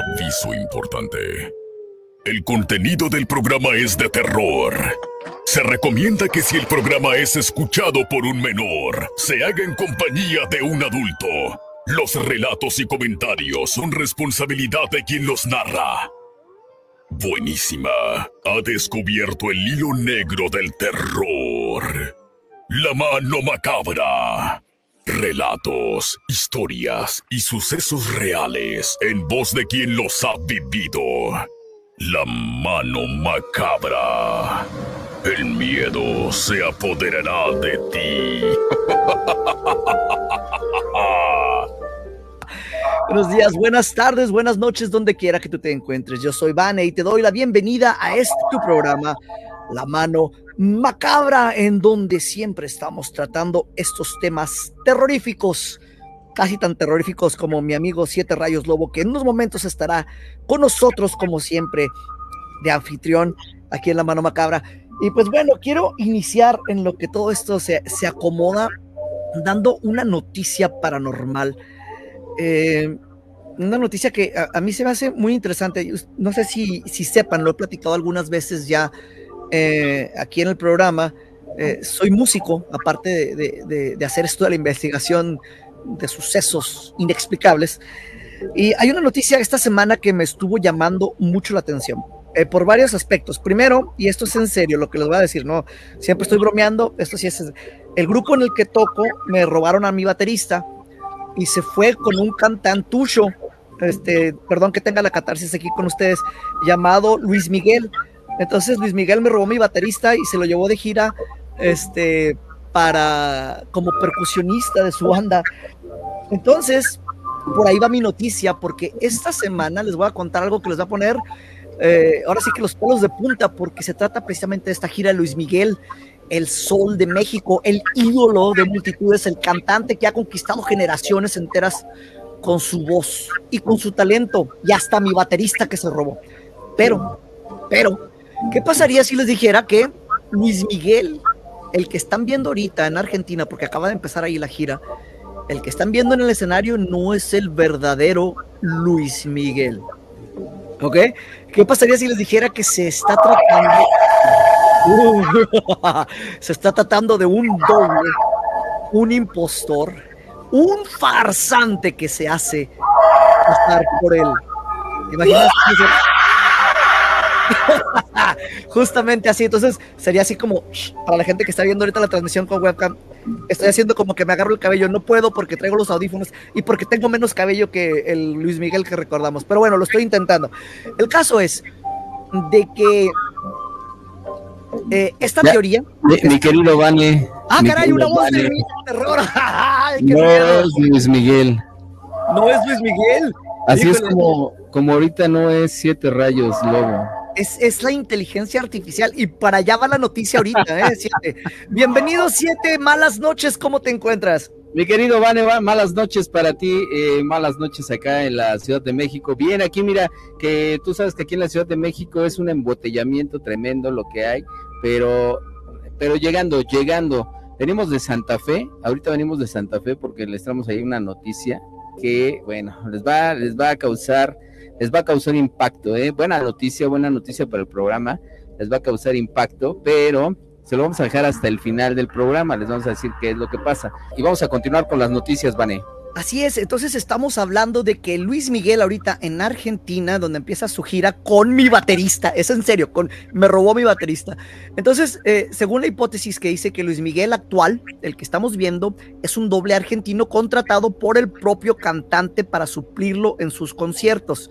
Aviso importante. El contenido del programa es de terror. Se recomienda que si el programa es escuchado por un menor, se haga en compañía de un adulto. Los relatos y comentarios son responsabilidad de quien los narra. Buenísima. Ha descubierto el hilo negro del terror. La mano macabra. Relatos, historias y sucesos reales en voz de quien los ha vivido. La mano macabra. El miedo se apoderará de ti. Buenos días, buenas tardes, buenas noches, donde quiera que tú te encuentres. Yo soy Vane y te doy la bienvenida a este tu programa, La Mano Macabra, en donde siempre estamos tratando estos temas terroríficos, casi tan terroríficos como mi amigo Siete Rayos Lobo, que en unos momentos estará con nosotros, como siempre, de anfitrión aquí en La Mano Macabra. Y pues bueno, quiero iniciar en lo que todo esto se, se acomoda, dando una noticia paranormal eh, una noticia que a, mí se me hace muy interesante. No sé si, si sepan, lo he platicado algunas veces ya eh, aquí en el programa. Eh, soy músico, aparte de, de, hacer esto de la investigación de sucesos inexplicables. Y hay una noticia esta semana que me estuvo llamando mucho la atención. por varios aspectos. Primero, y esto es en serio lo que les voy a decir, no, siempre estoy bromeando, esto sí es, el grupo en el que toco me robaron a mi baterista, y se fue con un cantantucho, este, perdón que tenga la catarsis aquí con ustedes, llamado Luis Miguel. Entonces Luis Miguel me robó mi baterista y se lo llevó de gira, este, para, como percusionista de su banda. Entonces, por ahí va mi noticia, porque esta semana les voy a contar algo que les va a poner, eh, ahora sí que los pelos de punta, porque se trata precisamente de esta gira de Luis Miguel el sol de México, el ídolo de multitudes, el cantante que ha conquistado generaciones enteras con su voz y con su talento, y hasta mi baterista que se robó. Pero, pero, ¿qué pasaría si les dijera que Luis Miguel, el que están viendo ahorita en Argentina, porque acaba de empezar ahí la gira, el que están viendo en el escenario no es el verdadero Luis Miguel? ¿Ok? ¿Qué pasaría si les dijera que se está tratando se está tratando de un doble, un impostor, un farsante que se hace pasar por él. Justamente así, entonces sería así como para la gente que está viendo ahorita la transmisión con webcam, estoy haciendo como que me agarro el cabello, no puedo porque traigo los audífonos y porque tengo menos cabello que el Luis Miguel que recordamos, pero bueno, lo estoy intentando. El caso es de que eh, esta teoría. Mi, querido Vane. Ah, caray, una voz de terror. no es Luis Miguel. No es Luis Miguel. Así es como, como ahorita no es Siete Rayos Lobo. Es, es, la inteligencia artificial y para allá va la noticia ahorita, ¿eh? Siete. Bienvenido, Siete, malas noches, ¿cómo te encuentras? Mi querido Vane, malas noches para ti, eh, malas noches acá en la Ciudad de México. Bien, aquí mira que tú sabes que aquí en la Ciudad de México es un embotellamiento tremendo lo que hay, pero, pero llegando, llegando. Venimos de Santa Fe, ahorita venimos de Santa Fe porque les traemos ahí una noticia que, bueno, les va, les va a causar, les va a causar impacto, ¿eh? Buena noticia, buena noticia para el programa, les va a causar impacto, pero se lo vamos a dejar hasta el final del programa, les vamos a decir qué es lo que pasa. Y vamos a continuar con las noticias, Vané. Así es, entonces estamos hablando de que Luis Miguel ahorita en Argentina, donde empieza su gira con mi baterista, es en serio, con me robó mi baterista. Entonces, eh, según la hipótesis que dice que Luis Miguel actual, el que estamos viendo, es un doble argentino contratado por el propio cantante para suplirlo en sus conciertos.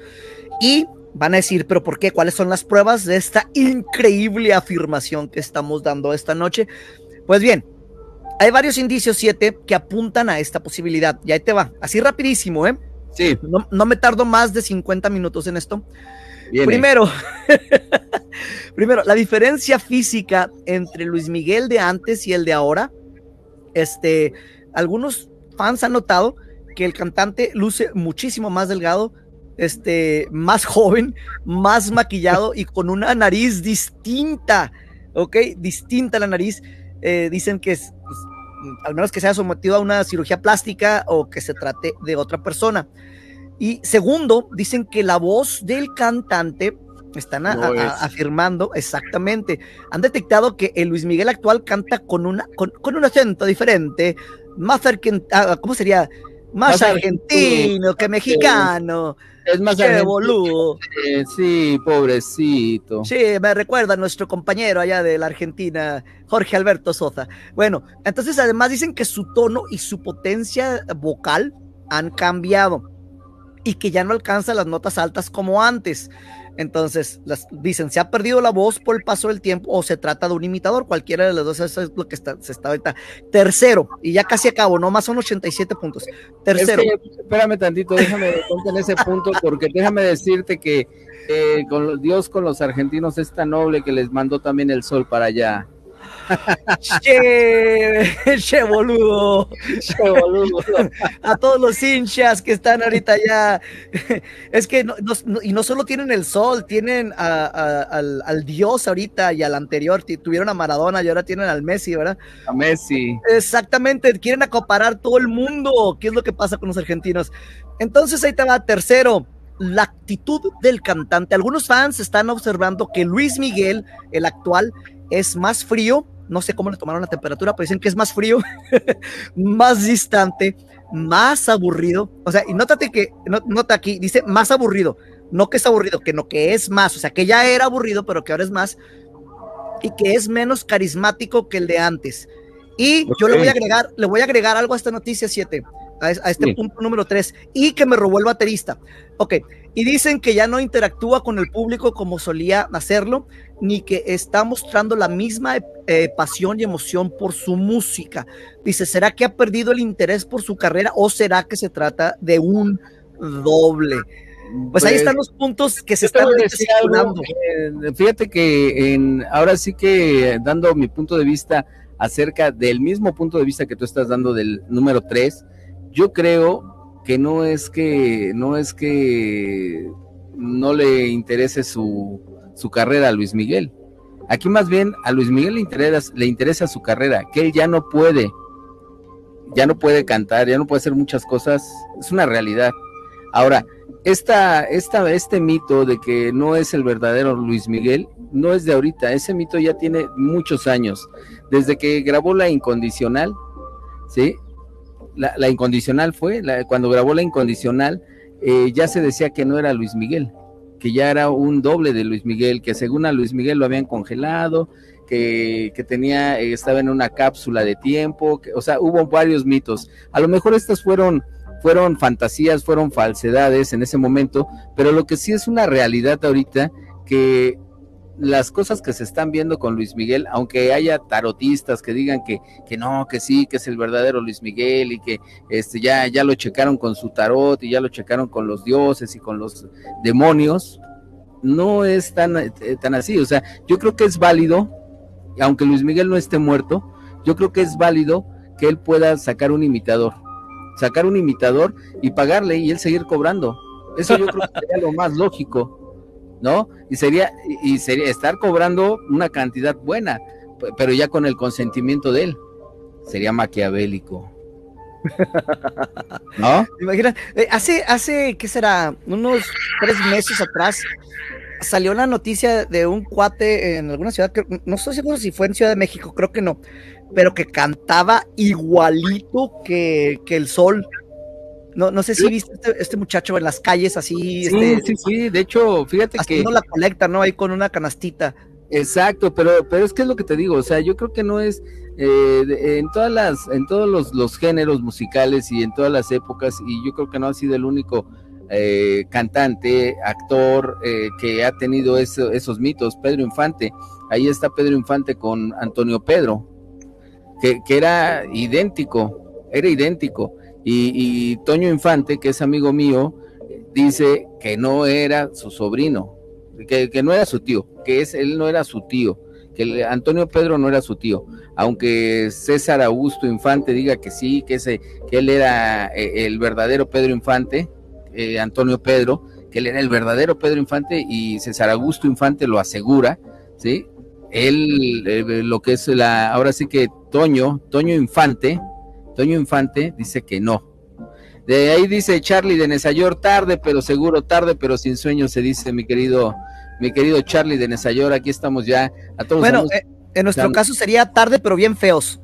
Y Van a decir, pero ¿por qué? ¿Cuáles son las pruebas de esta increíble afirmación que estamos dando esta noche? Pues bien, hay varios indicios, siete, que apuntan a esta posibilidad. Y ahí te va, así rapidísimo, ¿eh? Sí. No, me tardo más de 50 minutos en esto. Primero, primero, la diferencia física entre Luis Miguel de antes y el de ahora. Este, algunos fans han notado que el cantante luce muchísimo más delgado, este, más joven, más maquillado y con una nariz distinta, ¿ok? Distinta la nariz. Eh, dicen que es, al menos que sea sometido a una cirugía plástica o que se trate de otra persona. Y segundo, dicen que la voz del cantante están afirmando exactamente. Han detectado que el Luis Miguel actual canta con, una, con, un acento diferente, más ah, ¿cómo sería? Más, argentino, que mexicano. Es más Qué boludo. Sí, pobrecito. Sí, me recuerda a nuestro compañero allá de la Argentina, Jorge Alberto Soza. Bueno, entonces además dicen que su tono y su potencia vocal han cambiado y que ya no alcanza las notas altas como antes. Entonces, las, dicen, se ha perdido la voz por el paso del tiempo o se trata de un imitador, cualquiera de los dos, eso es lo que está, se está ahorita. Tercero, y ya casi acabo, nomás son 87 puntos. Tercero. espérame tantito, déjame en ese punto, porque déjame decirte que eh, con Dios con los argentinos es tan noble que les mandó también el sol para allá che, che boludo. Che boludo. A todos los hinchas que están ahorita ya. Es que no, y no solo tienen el sol, tienen al, Dios ahorita y al anterior. Tuvieron a Maradona y ahora tienen al Messi, ¿verdad? A Messi. Exactamente, quieren acaparar todo el mundo. ¿Qué es lo que pasa con los argentinos? Entonces ahí te va, tercero la actitud del cantante. Algunos fans están observando que Luis Miguel, el actual, es más frío no sé cómo le tomaron la temperatura, pero dicen que es más frío, más distante, más aburrido. O sea, y nótate que, nota aquí, dice más aburrido, no que es aburrido, que no que es más, o sea, que ya era aburrido, pero que ahora es más, y que es menos carismático que el de antes. Y yo le voy a agregar, le voy a agregar algo a esta noticia 7, a, este punto número 3, y que me robó el baterista. Ok, y dicen que ya no interactúa con el público como solía hacerlo, ni que está mostrando la misma eh, pasión y emoción por su música. Dice, ¿será que ha perdido el interés por su carrera o será que se trata de un doble? Pues, ahí están los puntos que se están dando. fíjate que en, ahora sí que dando mi punto de vista acerca del mismo punto de vista que tú estás dando del número 3, yo creo que no es que no es que no le interese su, su carrera a Luis Miguel. Aquí más bien a Luis Miguel le interesa, le interesa su carrera, que él ya no puede, ya no puede cantar, ya no puede hacer muchas cosas, es una realidad. Ahora, esta, esta, este mito de que no es el verdadero Luis Miguel no es de ahorita, ese mito ya tiene muchos años, desde que grabó La Incondicional, ¿sí? La, Incondicional fue, cuando grabó La Incondicional, eh, ya se decía que no era Luis Miguel, que ya era un doble de Luis Miguel, que según a Luis Miguel lo habían congelado, que, tenía, eh, estaba en una cápsula de tiempo, o sea, hubo varios mitos. A lo mejor estas fueron, fueron fantasías, fueron falsedades en ese momento, pero lo que sí es una realidad ahorita, que las cosas que se están viendo con Luis Miguel, aunque haya tarotistas que digan que, que no, que sí, que es el verdadero Luis Miguel y que este, ya, ya lo checaron con su tarot y ya lo checaron con los dioses y con los demonios, no es tan, eh, tan así. O sea, yo creo que es válido, aunque Luis Miguel no esté muerto, yo creo que es válido que él pueda sacar un imitador, sacar un imitador y pagarle y él seguir cobrando. Eso yo creo que sería lo más lógico. ¿No? Y sería, y sería estar cobrando una cantidad buena, pero ya con el consentimiento de él. Sería maquiavélico. ¿No? Imagina, eh, hace, hace, ¿qué será? Unos tres meses atrás salió una noticia de un cuate en alguna ciudad, que no estoy seguro si fue en Ciudad de México, creo que no, pero que cantaba igualito que, que el sol. No, no sé si viste este, este, muchacho en las calles así. Sí, este, sí, sí. De hecho, fíjate que. no la colecta, ¿no? Ahí con una canastita. Exacto, pero, pero es que es lo que te digo. O sea, yo creo que no es. Eh, en todas las, en todos los, géneros musicales y en todas las épocas, y yo creo que no ha sido el único eh, cantante, actor eh, que ha tenido esos mitos. Pedro Infante, ahí está Pedro Infante con Antonio Pedro, que, que era idéntico, era idéntico. Y, Toño Infante, que es amigo mío, dice que no era su sobrino, que, no era su tío, que él no era su tío, que Antonio Pedro no era su tío, aunque César Augusto Infante diga que sí, que, ese, que él era eh, el verdadero Pedro Infante, eh, Antonio Pedro, que él era el verdadero Pedro Infante y César Augusto Infante lo asegura, ¿sí? Él, eh, lo que es la, ahora sí que Toño, Toño Infante, Toño Infante dice que no. De ahí dice Charlie de Nesayor, tarde, pero seguro, tarde, pero sin sueño, se dice mi querido, mi querido Charlie de Nesayor. Aquí estamos ya a todos. Bueno, eh, en nuestro caso sería tarde, pero bien feos.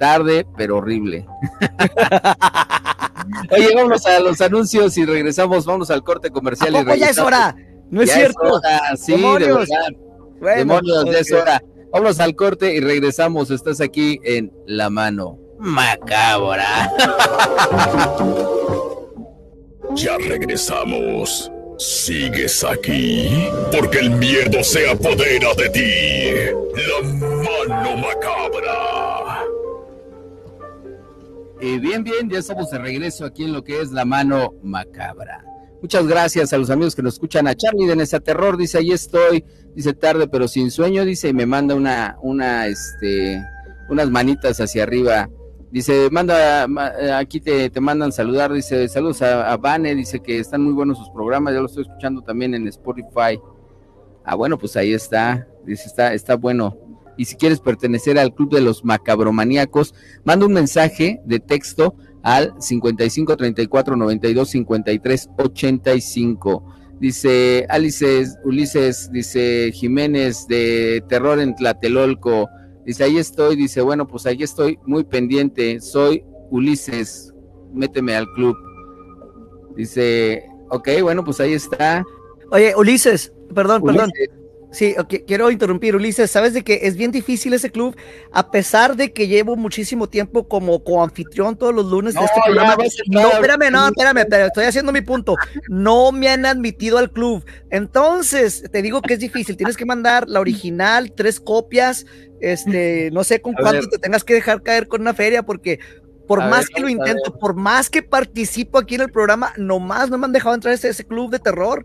Tarde, pero horrible. Oye, vamos a los anuncios y regresamos, vamos al corte comercial. ¿A y ya es hora? No es cierto. Sí, de verdad. Demonios, ya es hora. Vamos al corte y regresamos. Estás aquí en La Mano Macabra. Ya regresamos. ¿Sigues aquí? Porque el miedo se apodera de ti. La mano macabra. Y bien, bien, ya estamos de regreso aquí en lo que es la mano macabra. Muchas gracias a los amigos que nos escuchan. A Charlie de Nesa Terror dice, ahí estoy, dice tarde pero sin sueño, dice, y me manda una, una, este, unas manitas hacia arriba. Dice, manda, eh, aquí te, te mandan saludar, dice, saludos a, a Vane, dice que están muy buenos sus programas, ya lo estoy escuchando también en Spotify. Ah, bueno, pues ahí está, dice, está, está bueno. Y si quieres pertenecer al club de los macabromaníacos, manda un mensaje de texto al 55 34 92 53 85. Dice Alice Ulises, dice Jiménez de Terror en Tlatelolco. Dice, ahí estoy, dice, bueno, pues ahí estoy muy pendiente. Soy Ulises, méteme al club. Dice, ok, bueno, pues ahí está. Oye, Ulises, perdón, perdón. Sí, quiero interrumpir, Ulises. Sabes de que es bien difícil ese club, a pesar de que llevo muchísimo tiempo como coanfitrión todos los lunes de este programa. No, espérame, no, espérame, pero estoy haciendo mi punto. No me han admitido al club. Entonces, te digo que es difícil. Tienes que mandar la original, tres copias. Este, no sé con cuánto te tengas que dejar caer con una feria, porque por más que lo intento, por más que participo aquí en el programa, nomás no me han dejado entrar a ese club de terror.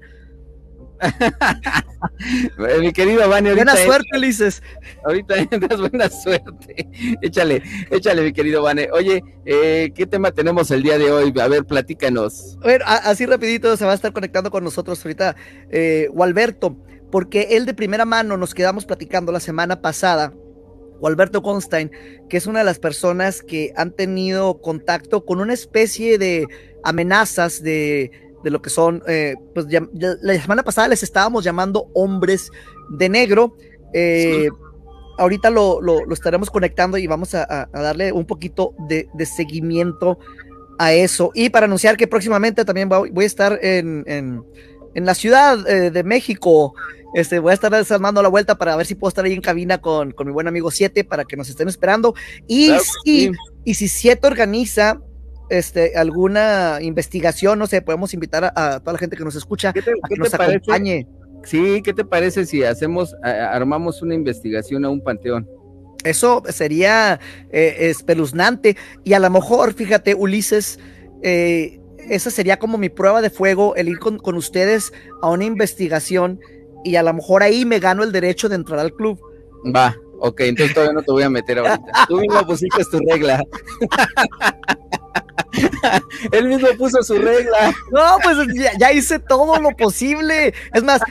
Mi querido Vani, Buena suerte, Ulises. Ahorita tendrás buena suerte. échale, échale, mi querido Vane. Oye, eh, ¿qué tema tenemos el día de hoy? A ver, platícanos. A ver, así rapidito se va a estar conectando con nosotros ahorita eh, Walberto, porque él de primera mano nos quedamos platicando la semana pasada. Walberto Constein, que es una de las personas que han tenido contacto con una especie de amenazas de de lo que son, eh, pues la semana pasada les estábamos llamando hombres de negro. Eh, ahorita lo, lo, estaremos conectando y vamos a, darle un poquito de, seguimiento a eso. Y para anunciar que próximamente también voy, a estar en, en, la Ciudad eh, de México. Este, voy a estar dando la vuelta para ver si puedo estar ahí en cabina con, con mi buen amigo Siete para que nos estén esperando. Y, y si Siete organiza este, alguna investigación, no sé, podemos invitar a, toda la gente que nos escucha a que nos acompañe. Sí, ¿qué te parece si hacemos, armamos una investigación a un panteón? Eso sería eh, espeluznante y a lo mejor, fíjate, Ulises, eh, esa sería como mi prueba de fuego, el ir con, con ustedes a una investigación y a lo mejor ahí me gano el derecho de entrar al club. Va, ok, entonces todavía no te voy a meter ahorita. Tú mismo pusiste tu regla. Él mismo puso su regla. No, pues ya, hice todo lo posible. Es más,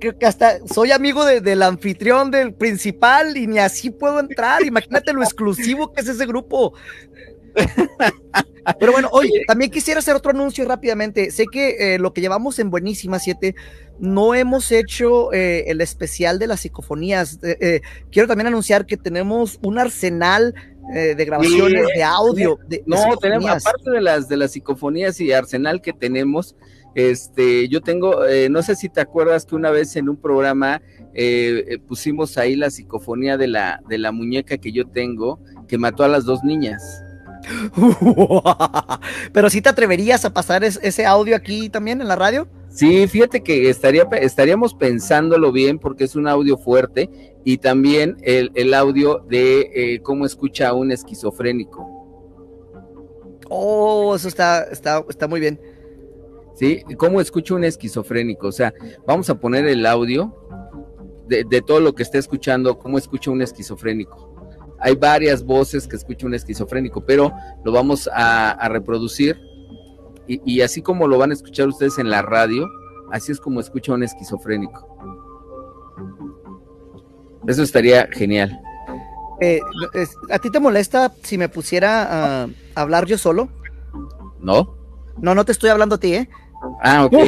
creo que hasta soy amigo del anfitrión del principal y ni así puedo entrar. Imagínate lo exclusivo que es ese grupo. Pero bueno, oye, también quisiera hacer otro anuncio rápidamente. Sé que eh, lo que llevamos en Buenísima 7 no hemos hecho eh, el especial de las psicofonías. Eh, quiero también anunciar que tenemos un arsenal eh, de grabaciones, de audio. De, no, tenemos, aparte de las de las psicofonías y arsenal que tenemos, este, yo tengo, eh, no sé si te acuerdas que una vez en un programa eh, pusimos ahí la psicofonía de la, de la muñeca que yo tengo, que mató a las dos niñas. Pero si te atreverías a pasar ese audio aquí también en la radio? Sí, fíjate que estaría, estaríamos pensándolo bien porque es un audio fuerte y también el, audio de eh, cómo escucha a un esquizofrénico. Oh, eso está, está, está muy bien. Sí, cómo escucha un esquizofrénico. O sea, vamos a poner el audio de, todo lo que está escuchando, cómo escucha un esquizofrénico. Hay varias voces que escucha un esquizofrénico, pero lo vamos a reproducir y, así como lo van a escuchar ustedes en la radio, así es como escucha un esquizofrénico. Eso estaría genial. Eh, ¿A ti te molesta si me pusiera a hablar yo solo? No. No, no te estoy hablando a ti, ¿eh? Ah, ok.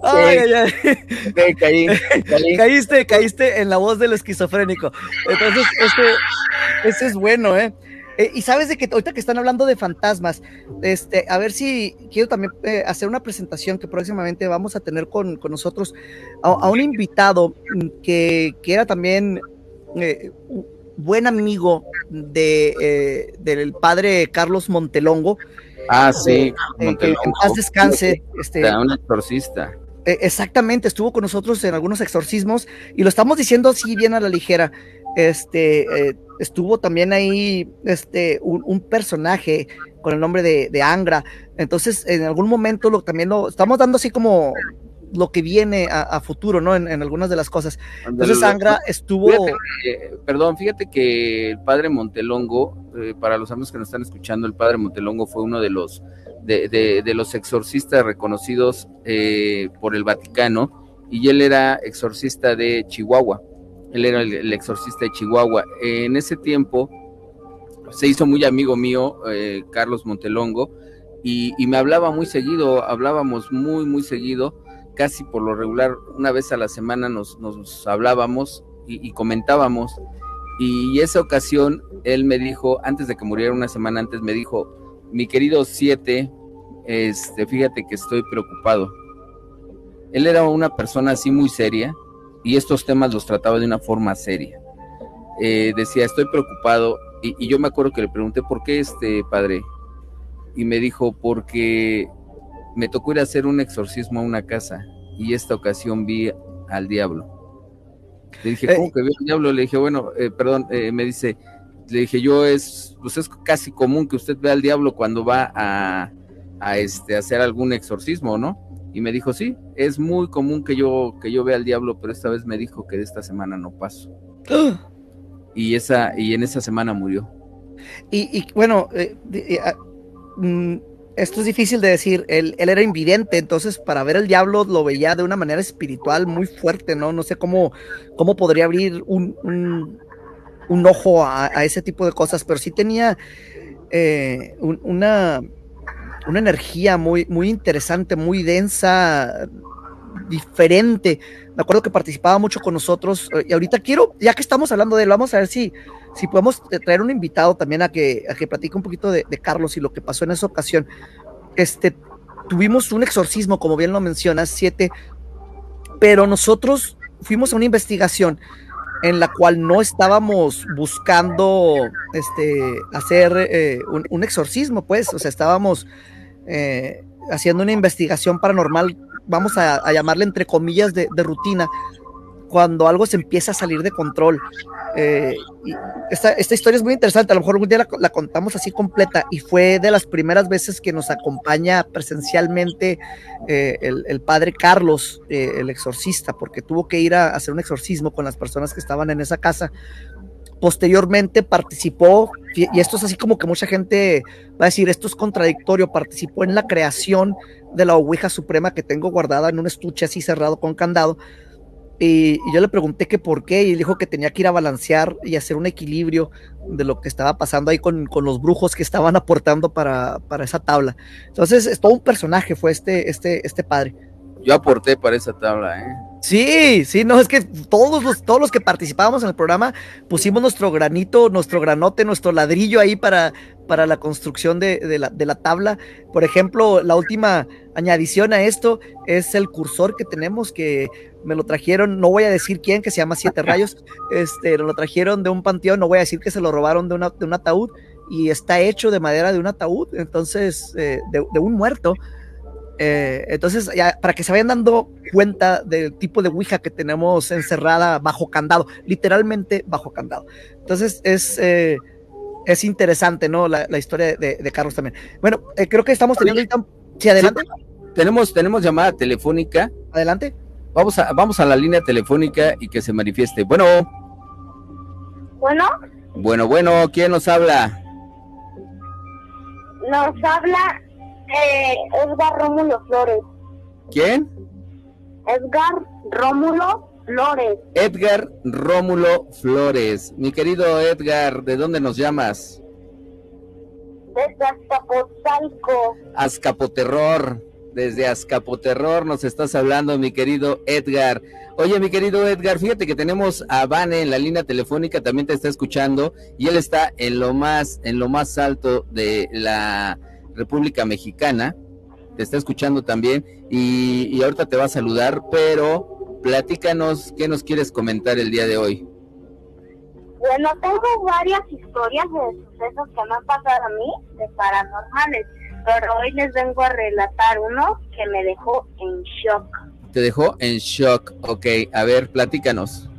okay. caí, Caíste, caíste en la voz del esquizofrénico. Entonces, este, este es bueno, ¿eh? ¿Eh? y sabes de que ahorita que están hablando de fantasmas, este, a ver si quiero también eh, hacer una presentación que próximamente vamos a tener con, con nosotros a, un invitado que, que era también eh, buen amigo de, del padre Carlos Montelongo. Ah, sí. Eh, que en paz descanse. Este, un exorcista. Exactamente, estuvo con nosotros en algunos exorcismos y lo estamos diciendo así bien a la ligera. Este, eh, estuvo también ahí este, un, personaje con el nombre de, de, Angra. Entonces, en algún momento lo, también lo estamos dando así como lo que viene a, futuro, ¿no? En, algunas de las cosas. Entonces, Angra estuvo. perdón, fíjate que el padre Montelongo, eh, para los amigos que nos están escuchando, el padre Montelongo fue uno de los de, los exorcistas reconocidos eh, por el Vaticano y él era exorcista de Chihuahua. Él era el, exorcista de Chihuahua. en ese tiempo se hizo muy amigo mío, eh, Carlos Montelongo, y, y, me hablaba muy seguido, hablábamos muy, muy seguido casi por lo regular, una vez a la semana nos, nos hablábamos y, comentábamos. Y esa ocasión, él me dijo, antes de que muriera una semana antes, me dijo, mi querido Siete, este, fíjate que estoy preocupado. Él era una persona así muy seria y estos temas los trataba de una forma seria. Eh, decía, estoy preocupado y, y, yo me acuerdo que le pregunté, ¿por qué este padre? Y me dijo, porque me tocó ir a hacer un exorcismo a una casa y esta ocasión vi al diablo. Le dije, ¿cómo que vi al diablo? Le dije, bueno, eh, perdón, eh, me dice, le dije, yo es, pues es casi común que usted vea al diablo cuando va a, a este, hacer algún exorcismo, ¿no? Y me dijo, sí, es muy común que yo, que yo vea al diablo, pero esta vez me dijo que de esta semana no paso. Y, esa, y en esa semana murió. Y, bueno, eh, ah, mm, esto es difícil de decir, él, era invidente, entonces para ver el diablo lo veía de una manera espiritual muy fuerte, ¿no? No sé cómo, cómo podría abrir un, un, ojo a, ese tipo de cosas, pero sí tenía eh, una, una energía muy, muy interesante, muy densa, diferente. Me acuerdo que participaba mucho con nosotros eh, y ahorita quiero, ya que estamos hablando de él, vamos a ver si, si podemos traer un invitado también a que, a que platique un poquito de, Carlos y lo que pasó en esa ocasión. Este, tuvimos un exorcismo, como bien lo mencionas, siete, pero nosotros fuimos a una investigación en la cual no estábamos buscando este, hacer eh, un, exorcismo, pues, o sea, estábamos eh, haciendo una investigación paranormal vamos a, llamarle entre comillas, de, rutina, cuando algo se empieza a salir de control. Eh, esta, historia es muy interesante, a lo mejor un día la, contamos así completa y fue de las primeras veces que nos acompaña presencialmente eh, el, padre Carlos, eh, el exorcista, porque tuvo que ir a hacer un exorcismo con las personas que estaban en esa casa Posteriormente participó, y esto es así como que mucha gente va a decir, esto es contradictorio, participó en la creación de la Ouija Suprema que tengo guardada en un estuche así cerrado con candado. Y, yo le pregunté que por qué, y dijo que tenía que ir a balancear y hacer un equilibrio de lo que estaba pasando ahí con, los brujos que estaban aportando para, para, esa tabla. Entonces, es todo un personaje, fue este, este, este padre. Yo aporté para esa tabla, ¿eh? Sí, sí, no, es que todos los, todos los que participábamos en el programa pusimos nuestro granito, nuestro granote, nuestro ladrillo ahí para, para la construcción de, la, de, la, tabla. Por ejemplo, la última añadición a esto es el cursor que tenemos, que me lo trajeron, no voy a decir quién, que se llama Siete Rayos, este, lo trajeron de un panteón, no voy a decir que se lo robaron de, una, de un ataúd, y está hecho de madera de un ataúd, entonces, eh, de, de un muerto. Eh, entonces, ya, para que se vayan dando cuenta del tipo de Ouija que tenemos encerrada bajo candado, literalmente bajo candado. Entonces, es, eh, es interesante, ¿no? La, historia de, Carlos también. Bueno, eh, creo que estamos teniendo Sí, adelante. tenemos, tenemos llamada telefónica. Adelante. Vamos a, vamos a la línea telefónica y que se manifieste. Bueno. Bueno. Bueno, bueno, ¿quién nos habla? Nos habla eh, Edgar Rómulo Flores. ¿Quién? Edgar Rómulo Flores. Edgar Rómulo Flores. Mi querido Edgar, ¿de dónde nos llamas? Desde Azcapotzalco. Azcapoterror. Desde Azcapoterror nos estás hablando, mi querido Edgar. Oye, mi querido Edgar, fíjate que tenemos a Vane en la línea telefónica, también te está escuchando, y él está en lo más, en lo más alto de la República Mexicana. Te está escuchando también, y, y ahorita te va a saludar, pero platícanos qué nos quieres comentar el día de hoy. Bueno, tengo varias historias de sucesos que me han pasado a mí, de paranormales, pero hoy les vengo a relatar uno que me dejó en shock. Te dejó en shock, ok. A ver, platícanos.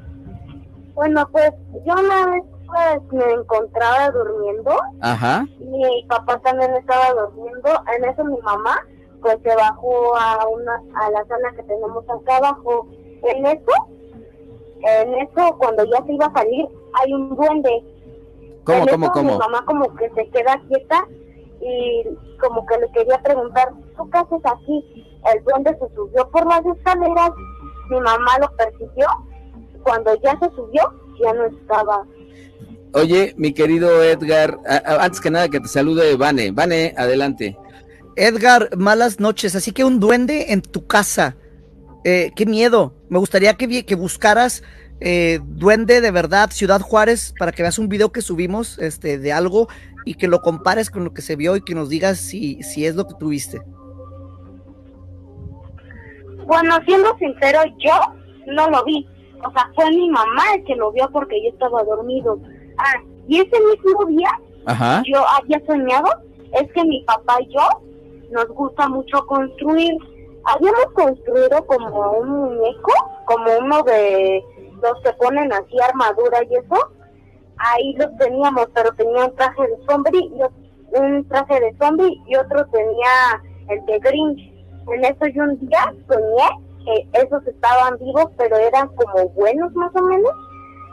Bueno, pues yo una vez pues me encontraba durmiendo. Ajá. Mi papá también estaba durmiendo. En eso mi mamá pues se bajó a una a la sala que tenemos acá abajo. En eso, en eso cuando ya se iba a salir hay un duende. ¿Cómo, En cómo, eso cómo? Mi mamá como que se queda quieta y como que le quería preguntar, ¿tú qué haces aquí? El duende se subió por las escaleras, mi mamá lo persiguió, cuando ya se subió ya no estaba. Oye, mi querido Edgar, antes que nada que te salude Vane. Vane, adelante. Edgar, malas noches. Así que un duende en tu casa. Eh, qué miedo. Me gustaría que, que buscaras eh, Duende de verdad, Ciudad Juárez, para que veas un video que subimos este, de algo y que lo compares con lo que se vio y que nos digas si, si es lo que tuviste. Bueno, siendo sincero, yo no lo vi. O sea, fue mi mamá el que lo vio porque yo estaba dormido. Ah, y ese mismo día Ajá. yo había soñado, es que mi papá y yo nos gusta mucho construir. Habíamos construido como un muñeco, como uno de los que ponen así armadura y eso. Ahí los teníamos, pero tenía un traje de zombie y un traje de zombie y otro tenía el de Grinch. En eso yo un día soñé que esos estaban vivos, pero eran como buenos más o menos.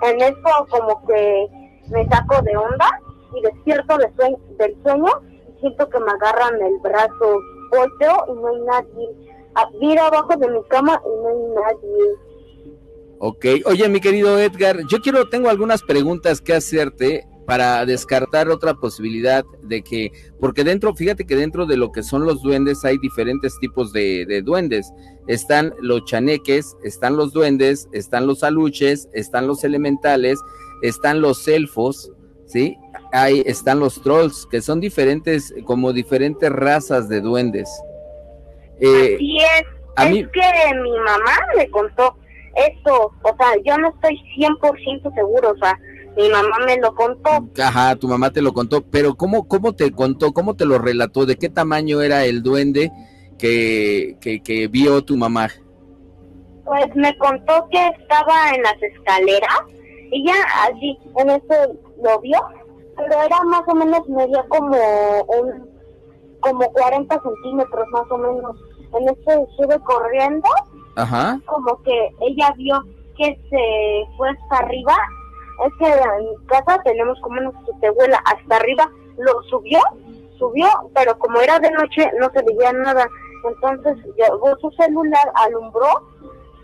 En eso como que me saco de onda y despierto del sueño y siento que me agarran el brazo. Volteo y no hay nadie. Ah, Miro abajo de mi cama y no hay nadie. Ok. Oye, mi querido Edgar, yo quiero, tengo algunas preguntas que hacerte para descartar otra posibilidad de que, porque dentro, fíjate que dentro de lo que son los duendes hay diferentes tipos de, de duendes. Están los chaneques, están los duendes, están los aluches, están los elementales, están los elfos, ¿sí? Ahí están los trolls, que son diferentes, como diferentes razas de duendes. Eh, Así es. a es mí- que mi mamá me contó esto. O sea, yo no estoy 100% seguro. O sea, mi mamá me lo contó. Ajá, tu mamá te lo contó, pero ¿cómo, cómo te contó, cómo te lo relató? ¿De qué tamaño era el duende que, que, que vio tu mamá? Pues me contó que estaba en las escaleras y ya allí, en eso lo vio, pero era más o menos, medía como un, como 40 centímetros más o menos. En eso sube corriendo, Ajá, como que ella vio que se fue hasta arriba. Es que en mi casa tenemos como una tehuela hasta arriba, lo subió, subió, pero como era de noche no se veía nada. Entonces llevó su celular, alumbró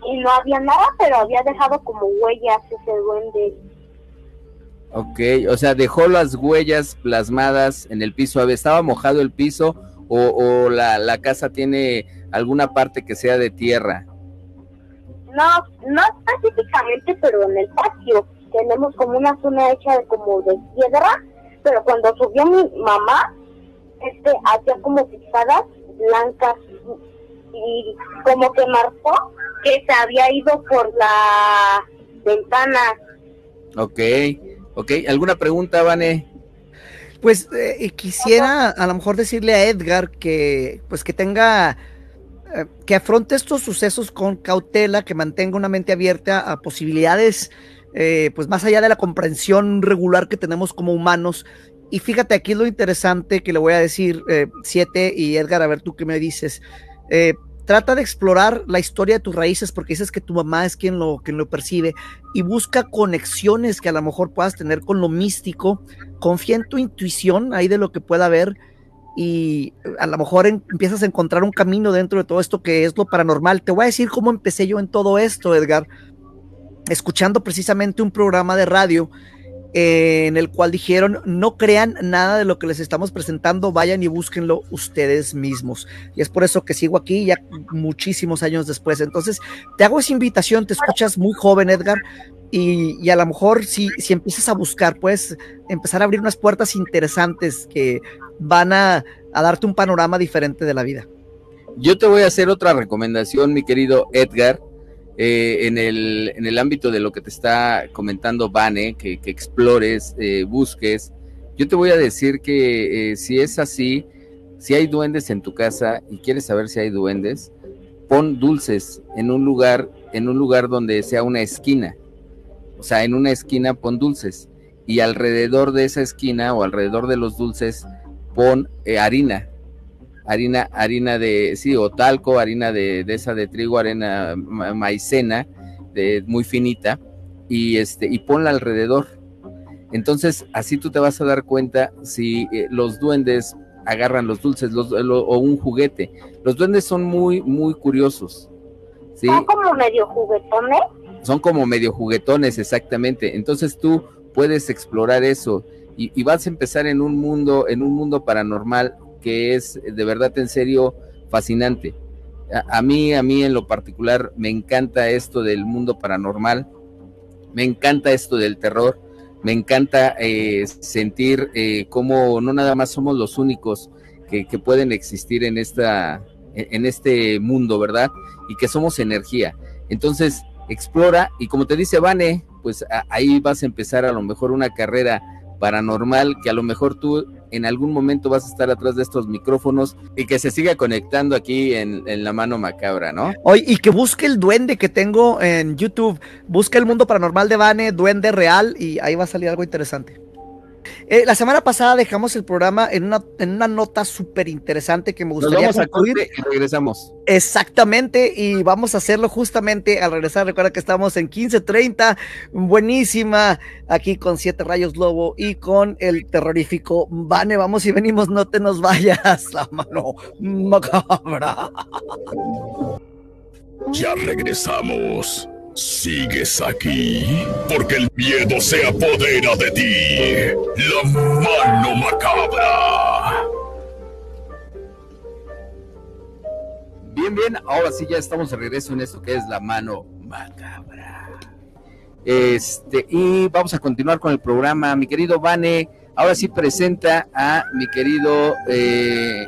y no había nada, pero había dejado como huellas ese duende. ok, o sea, dejó las huellas plasmadas en el piso. ¿Estaba mojado el piso o, o la, la casa tiene alguna parte que sea de tierra? No, no específicamente, pero en el patio tenemos como una zona hecha de como de piedra, pero cuando subió mi mamá, este hacía como pisadas blancas y como que marcó que se había ido por la ventana. Ok, ok, ¿alguna pregunta, Vane? Pues eh, quisiera a lo mejor decirle a Edgar que pues que tenga eh, que afronte estos sucesos con cautela, que mantenga una mente abierta a posibilidades eh, pues más allá de la comprensión regular que tenemos como humanos. Y fíjate, aquí es lo interesante que le voy a decir, eh, Siete y Edgar, a ver tú qué me dices. Trata de explorar la historia de tus raíces porque dices que tu mamá es quien lo, lo percibe y busca conexiones que a lo mejor puedas tener con lo místico. Confía en tu intuición ahí de lo que pueda haber y a lo mejor empiezas a encontrar un camino dentro de todo esto que es lo paranormal. Te voy a decir cómo empecé yo en todo esto, Edgar, escuchando precisamente un programa de radio en el cual dijeron no crean nada de lo que les estamos presentando, vayan y búsquenlo ustedes mismos. Y es por eso que sigo aquí ya muchísimos años después. Entonces, te hago esa invitación, te escuchas muy joven, Edgar, y, a lo mejor si, si empiezas a buscar, puedes empezar a abrir unas puertas interesantes que van a, a darte un panorama diferente de la vida. Yo te voy a hacer otra recomendación, mi querido Edgar eh, en, el, en, el, ámbito de lo que te está comentando Vane, que, explores, eh, busques, yo te voy a decir que eh, si es así, si hay duendes en tu casa y quieres saber si hay duendes, pon dulces en un lugar, en un lugar donde sea una esquina. O sea, en una esquina pon dulces y alrededor de esa esquina o alrededor de los dulces pon harina, harina, harina de, sí, o talco, harina de, de esa de trigo, arena maicena, de, muy finita, y este, y ponla alrededor. Entonces, así tú te vas a dar cuenta si eh, los duendes agarran los dulces o un juguete. Los duendes son muy, muy curiosos. ¿sí? Son como medio juguetones. Son como medio juguetones, exactamente. Entonces tú puedes explorar eso y, y, vas a empezar en un mundo, en un mundo paranormal que es de verdad en serio fascinante. A, mí, a mí en lo particular, me encanta esto del mundo paranormal, me encanta esto del terror, me encanta eh, sentir eh, cómo no nada más somos los únicos que, pueden existir en, esta, en este mundo, ¿verdad? Y que somos energía. Entonces, explora y como te dice Vane, pues ahí vas a empezar a lo mejor una carrera paranormal que a lo mejor tú en algún momento vas a estar atrás de estos micrófonos y que se siga conectando aquí en, la mano macabra, ¿no? Oye, y que busque el duende que tengo en YouTube, busque el mundo paranormal de Vane, duende real, y ahí va a salir algo interesante. Eh, la semana pasada dejamos el programa en una, en una nota súper interesante que me gustaría Nos vamos y regresamos. Exactamente, y vamos a hacerlo justamente al regresar. Recuerda que estamos en 15:30, buenísima, aquí con Siete Rayos Lobo y con el terrorífico Vane. Vamos y venimos, no te nos vayas, la mano macabra. Ya regresamos. ¿Sigues aquí? Porque el miedo se apodera de ti. La mano macabra. Bien, bien, ahora sí ya estamos de regreso en esto que es la mano macabra. Este, y vamos a continuar con el programa. Mi querido Vane, ahora sí presenta a mi querido eh,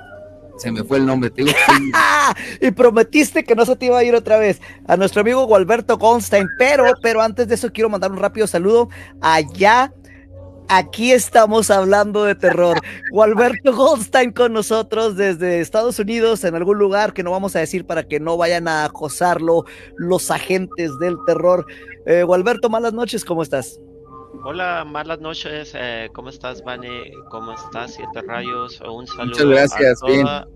se me fue el nombre, te y prometiste que no se te iba a ir otra vez a nuestro amigo Gualberto Goldstein, pero, pero antes de eso quiero mandar un rápido saludo allá. Aquí estamos hablando de terror. Gualberto Goldstein con nosotros desde Estados Unidos, en algún lugar que no vamos a decir para que no vayan a acosarlo los agentes del terror. Eh, Gualberto, malas noches, ¿cómo estás? Hola, malas noches. Eh, ¿Cómo estás, Vane? ¿Cómo estás, Siete Rayos? Un saludo Muchas gracias, a toda,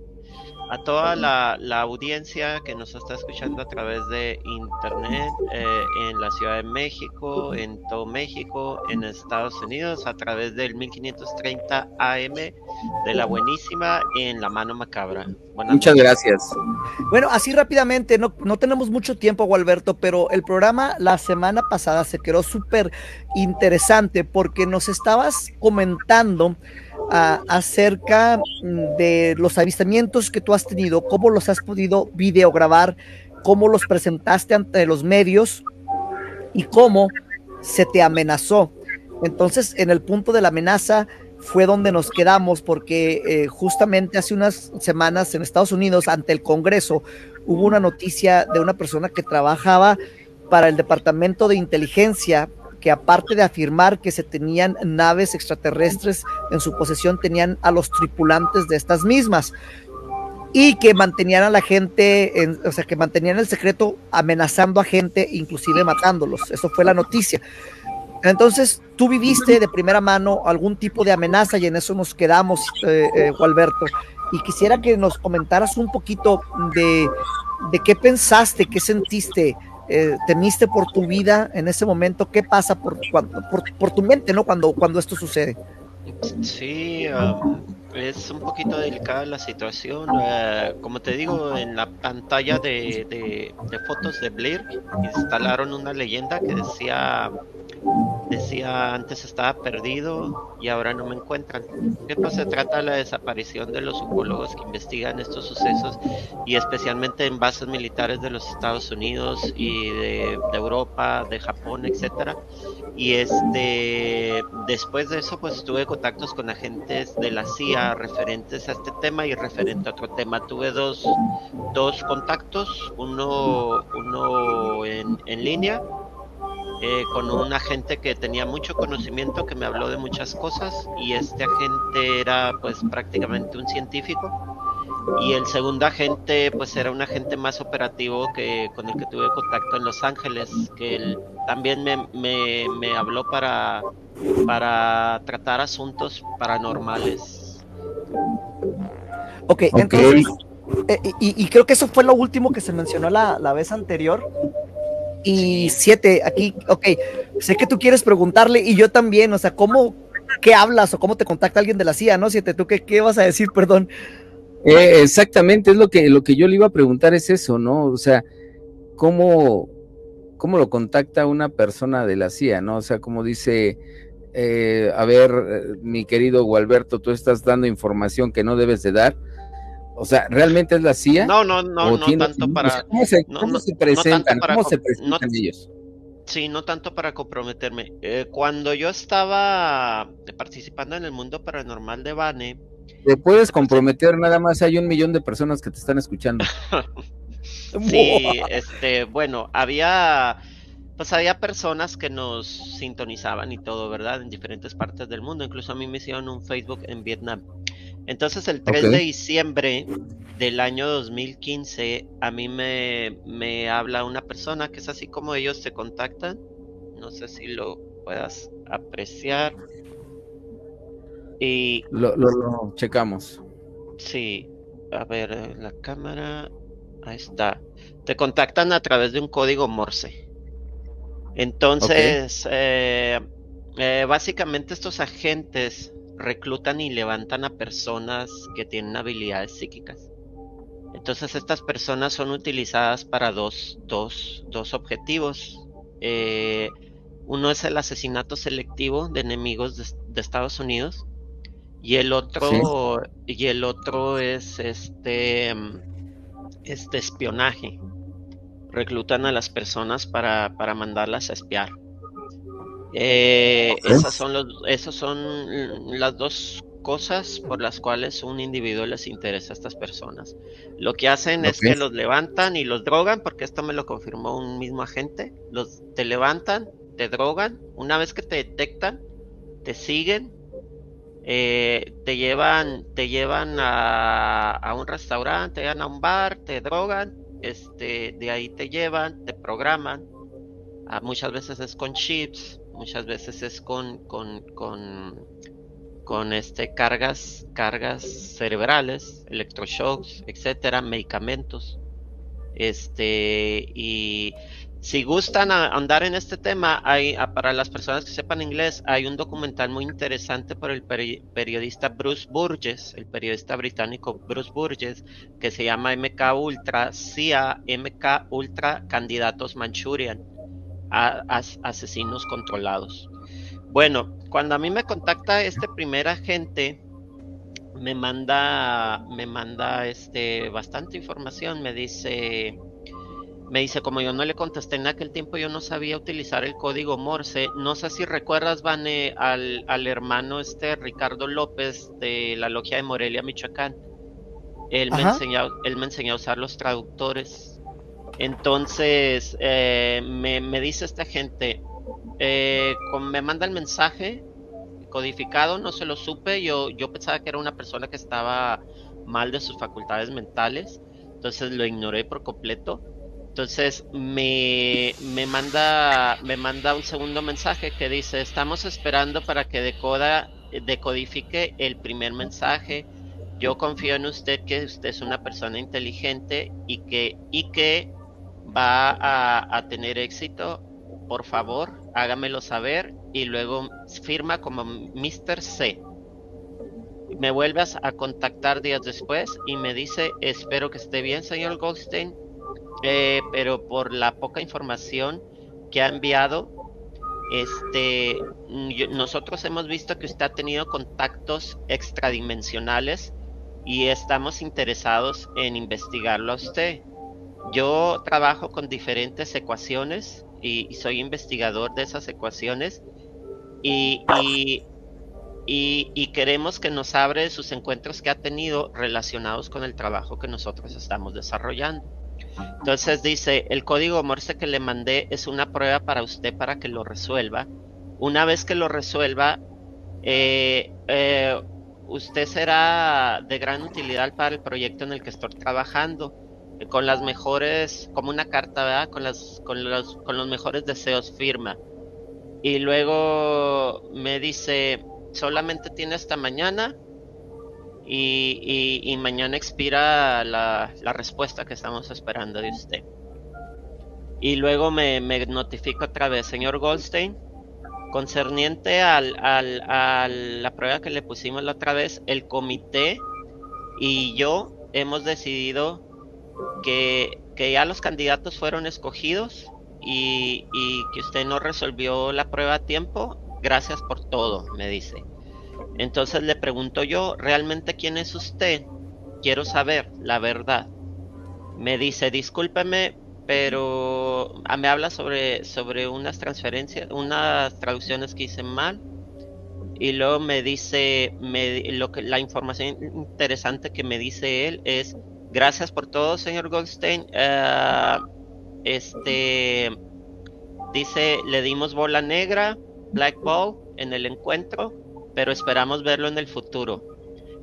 a toda la, la, audiencia que nos está escuchando a través de internet eh, en la Ciudad de México, en todo México, en Estados Unidos, a través del 1530 AM de la buenísima en la mano macabra. Muchas gracias. Bueno, así rápidamente, no, no tenemos mucho tiempo, Gualberto, pero el programa la semana pasada se quedó súper interesante porque nos estabas comentando acerca de los avistamientos que tú has tenido, cómo los has podido videograbar, cómo los presentaste ante los medios y cómo se te amenazó. Entonces, en el punto de la amenaza fue donde nos quedamos porque eh, justamente hace unas semanas en Estados Unidos, ante el Congreso, hubo una noticia de una persona que trabajaba para el Departamento de Inteligencia que aparte de afirmar que se tenían naves extraterrestres en su posesión, tenían a los tripulantes de estas mismas y que mantenían a la gente, en, o sea, que mantenían el secreto amenazando a gente, inclusive matándolos. Eso fue la noticia. Entonces, tú viviste de primera mano algún tipo de amenaza y en eso nos quedamos, eh, eh Alberto. Y quisiera que nos comentaras un poquito de, de qué pensaste, qué sentiste eh, temiste por tu vida en ese momento, ¿qué pasa por, por, tu mente, ¿no? Cuando, cuando esto sucede. Sí, um, es un poquito delicada la situación. Como te digo, en la pantalla de, fotos de Blair instalaron una leyenda que decía, decía antes estaba perdido y ahora no me encuentran. Esto se trata de la desaparición de los ufólogos que investigan estos sucesos y especialmente en bases militares de los Estados Unidos y de, Europa, de Japón, etcétera. Y este después de eso pues tuve contactos con agentes de la CIA referentes a este tema y referente a otro tema. Tuve dos, dos contactos, uno, uno en, en línea eh, con un agente que tenía mucho conocimiento, que me habló de muchas cosas, y este agente era pues prácticamente un científico. Y el segundo agente pues era un agente más operativo que con el que tuve contacto en Los Ángeles, que él también me, me, me habló para, para tratar asuntos paranormales. Ok, entonces, eh, y, y, creo que eso fue lo último que se mencionó la, la vez anterior, y siete, aquí, ok, sé que tú quieres preguntarle y yo también, o sea, ¿cómo, qué hablas o cómo te contacta alguien de la CIA, no? Siete, ¿tú qué, qué vas a decir, perdón? Eh, exactamente, es lo que, lo que yo le iba a preguntar es eso, ¿no? O sea, ¿cómo, cómo lo contacta una persona de la CIA, ¿no? O sea, como dice, eh, a ver, eh, mi querido Gualberto, tú estás dando información que no debes de dar, o sea, ¿realmente es la CIA? No, no, no, no tanto para... ¿Cómo se, cómo se presentan? ¿Cómo se presentan ellos? Sí, no tanto para comprometerme. Eh, cuando yo estaba participando en el mundo paranormal de Bane... Te puedes comprometer, nada más hay un millón de personas que te están escuchando. sí, este, bueno, había pues había personas que nos sintonizaban y todo, ¿verdad? En diferentes partes del mundo. Incluso a mí me hicieron un Facebook en Vietnam. Entonces el 3 de diciembre del año 2015 a mí me, me habla una persona que es así como ellos se contactan. No sé si lo puedas apreciar. Y lo, lo, checamos. Sí, a ver, eh, la cámara. Ahí está. Te contactan a través de un código Morse. Entonces, eh, eh, básicamente estos agentes reclutan y levantan a personas que tienen habilidades psíquicas. Entonces estas personas son utilizadas para dos, dos, dos objetivos. Eh, uno es el asesinato selectivo de enemigos de, Estados Unidos y el otro y el otro es este este espionaje. Reclutan a las personas para, para mandarlas a espiar. Eh, esas son los, esas son las dos cosas por las cuales un individuo les interesa a estas personas. Lo que hacen es que los levantan y los drogan, porque esto me lo confirmó un mismo agente. Los te levantan, te drogan, una vez que te detectan, te siguen, eh, te llevan, te llevan a, a, un restaurante, te llevan a un bar, te drogan, este, de ahí te llevan, te programan. Ah, muchas veces es con chips, muchas veces es con, con, con, con este, cargas, cargas cerebrales, electroshocks, etcétera, medicamentos. Este, y si gustan andar en este tema, hay, para las personas que sepan inglés, hay un documental muy interesante por el periodista Bruce Burgess, el periodista británico Bruce Burgess, que se llama MK Ultra, CIA MK Ultra Candidatos Manchurian asesinos controlados. Bueno, cuando a mí me contacta este primer agente, me manda, me manda este bastante información, me dice, me dice, como yo no le contesté en aquel tiempo, yo no sabía utilizar el código Morse. No sé si recuerdas, Vane, al, al hermano este Ricardo López de la logia de Morelia, Michoacán. Él me, enseñó, él me enseñó a usar los traductores entonces, eh, me, dice esta gente, eh, me manda el mensaje codificado, no se lo supe, yo, yo pensaba que era una persona que estaba mal de sus facultades mentales, entonces lo ignoré por completo. Entonces me, me, manda, me manda un segundo mensaje que dice, estamos esperando para que decoda, decodifique el primer mensaje. Yo confío en usted que usted es una persona inteligente y que, y que va a, tener éxito, por favor, hágamelo saber y luego firma como Mr. C. Me vuelves a contactar días después y me dice, espero que esté bien, señor Goldstein, eh, pero por la poca información que ha enviado, este, nosotros hemos visto que usted ha tenido contactos extradimensionales y estamos interesados en investigarlo a usted. Yo trabajo con diferentes ecuaciones y, soy investigador de esas ecuaciones y, y, queremos que nos abre sus encuentros que ha tenido relacionados con el trabajo que nosotros estamos desarrollando. Entonces dice, el código Morse que le mandé es una prueba para usted para que lo resuelva. Una vez que lo resuelva, eh, eh, usted será de gran utilidad para el proyecto en el que estoy trabajando. Eh, con las mejores, como una carta, ¿verdad? Con, las, con, los, con los mejores deseos firma. Y luego me dice, solamente tiene hasta mañana y, mañana expira la, respuesta que estamos esperando de usted. Y luego me, me notifica otra vez, señor Goldstein, concerniente al, al, a la prueba que le pusimos la otra vez, el comité y yo hemos decidido que, que ya los candidatos fueron escogidos y, y, que usted no resolvió la prueba a tiempo. Gracias por todo, me dice. Entonces le pregunto yo, ¿realmente quién es usted? Quiero saber la verdad. Me dice, discúlpeme, pero ah, me habla sobre, sobre unas transferencias, unas traducciones que hice mal. Y luego me dice, me, lo que, la información interesante que me dice él es, gracias por todo, señor Goldstein. Ah, este, dice, le dimos bola negra, black ball, en el encuentro pero esperamos verlo en el futuro.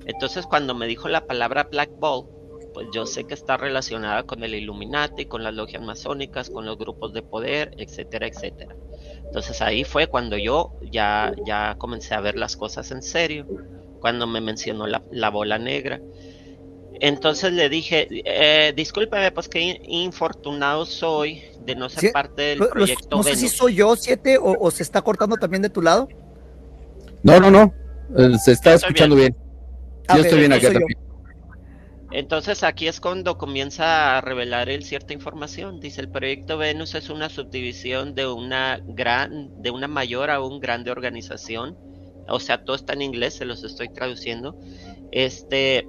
Entonces cuando me dijo la palabra Black Ball, pues yo sé que está relacionada con el Illuminati, con las logias masónicas, con los grupos de poder, etcétera, etcétera. Entonces ahí fue cuando yo ya, ya comencé a ver las cosas en serio, cuando me mencionó la, bola negra. Entonces le dije, eh, discúlpeme, pues qué infortunado soy de no ser parte del proyecto. no sé si soy yo, siete, o se está cortando también de tu lado. No, no, no. Eh, se está escuchando bien. Yo estoy bien acá también. Entonces aquí es cuando comienza a revelar él cierta información. Dice el proyecto Venus es una subdivisión de una gran, de una mayor a un grande organización. O sea, todo está en inglés, se los estoy traduciendo. Este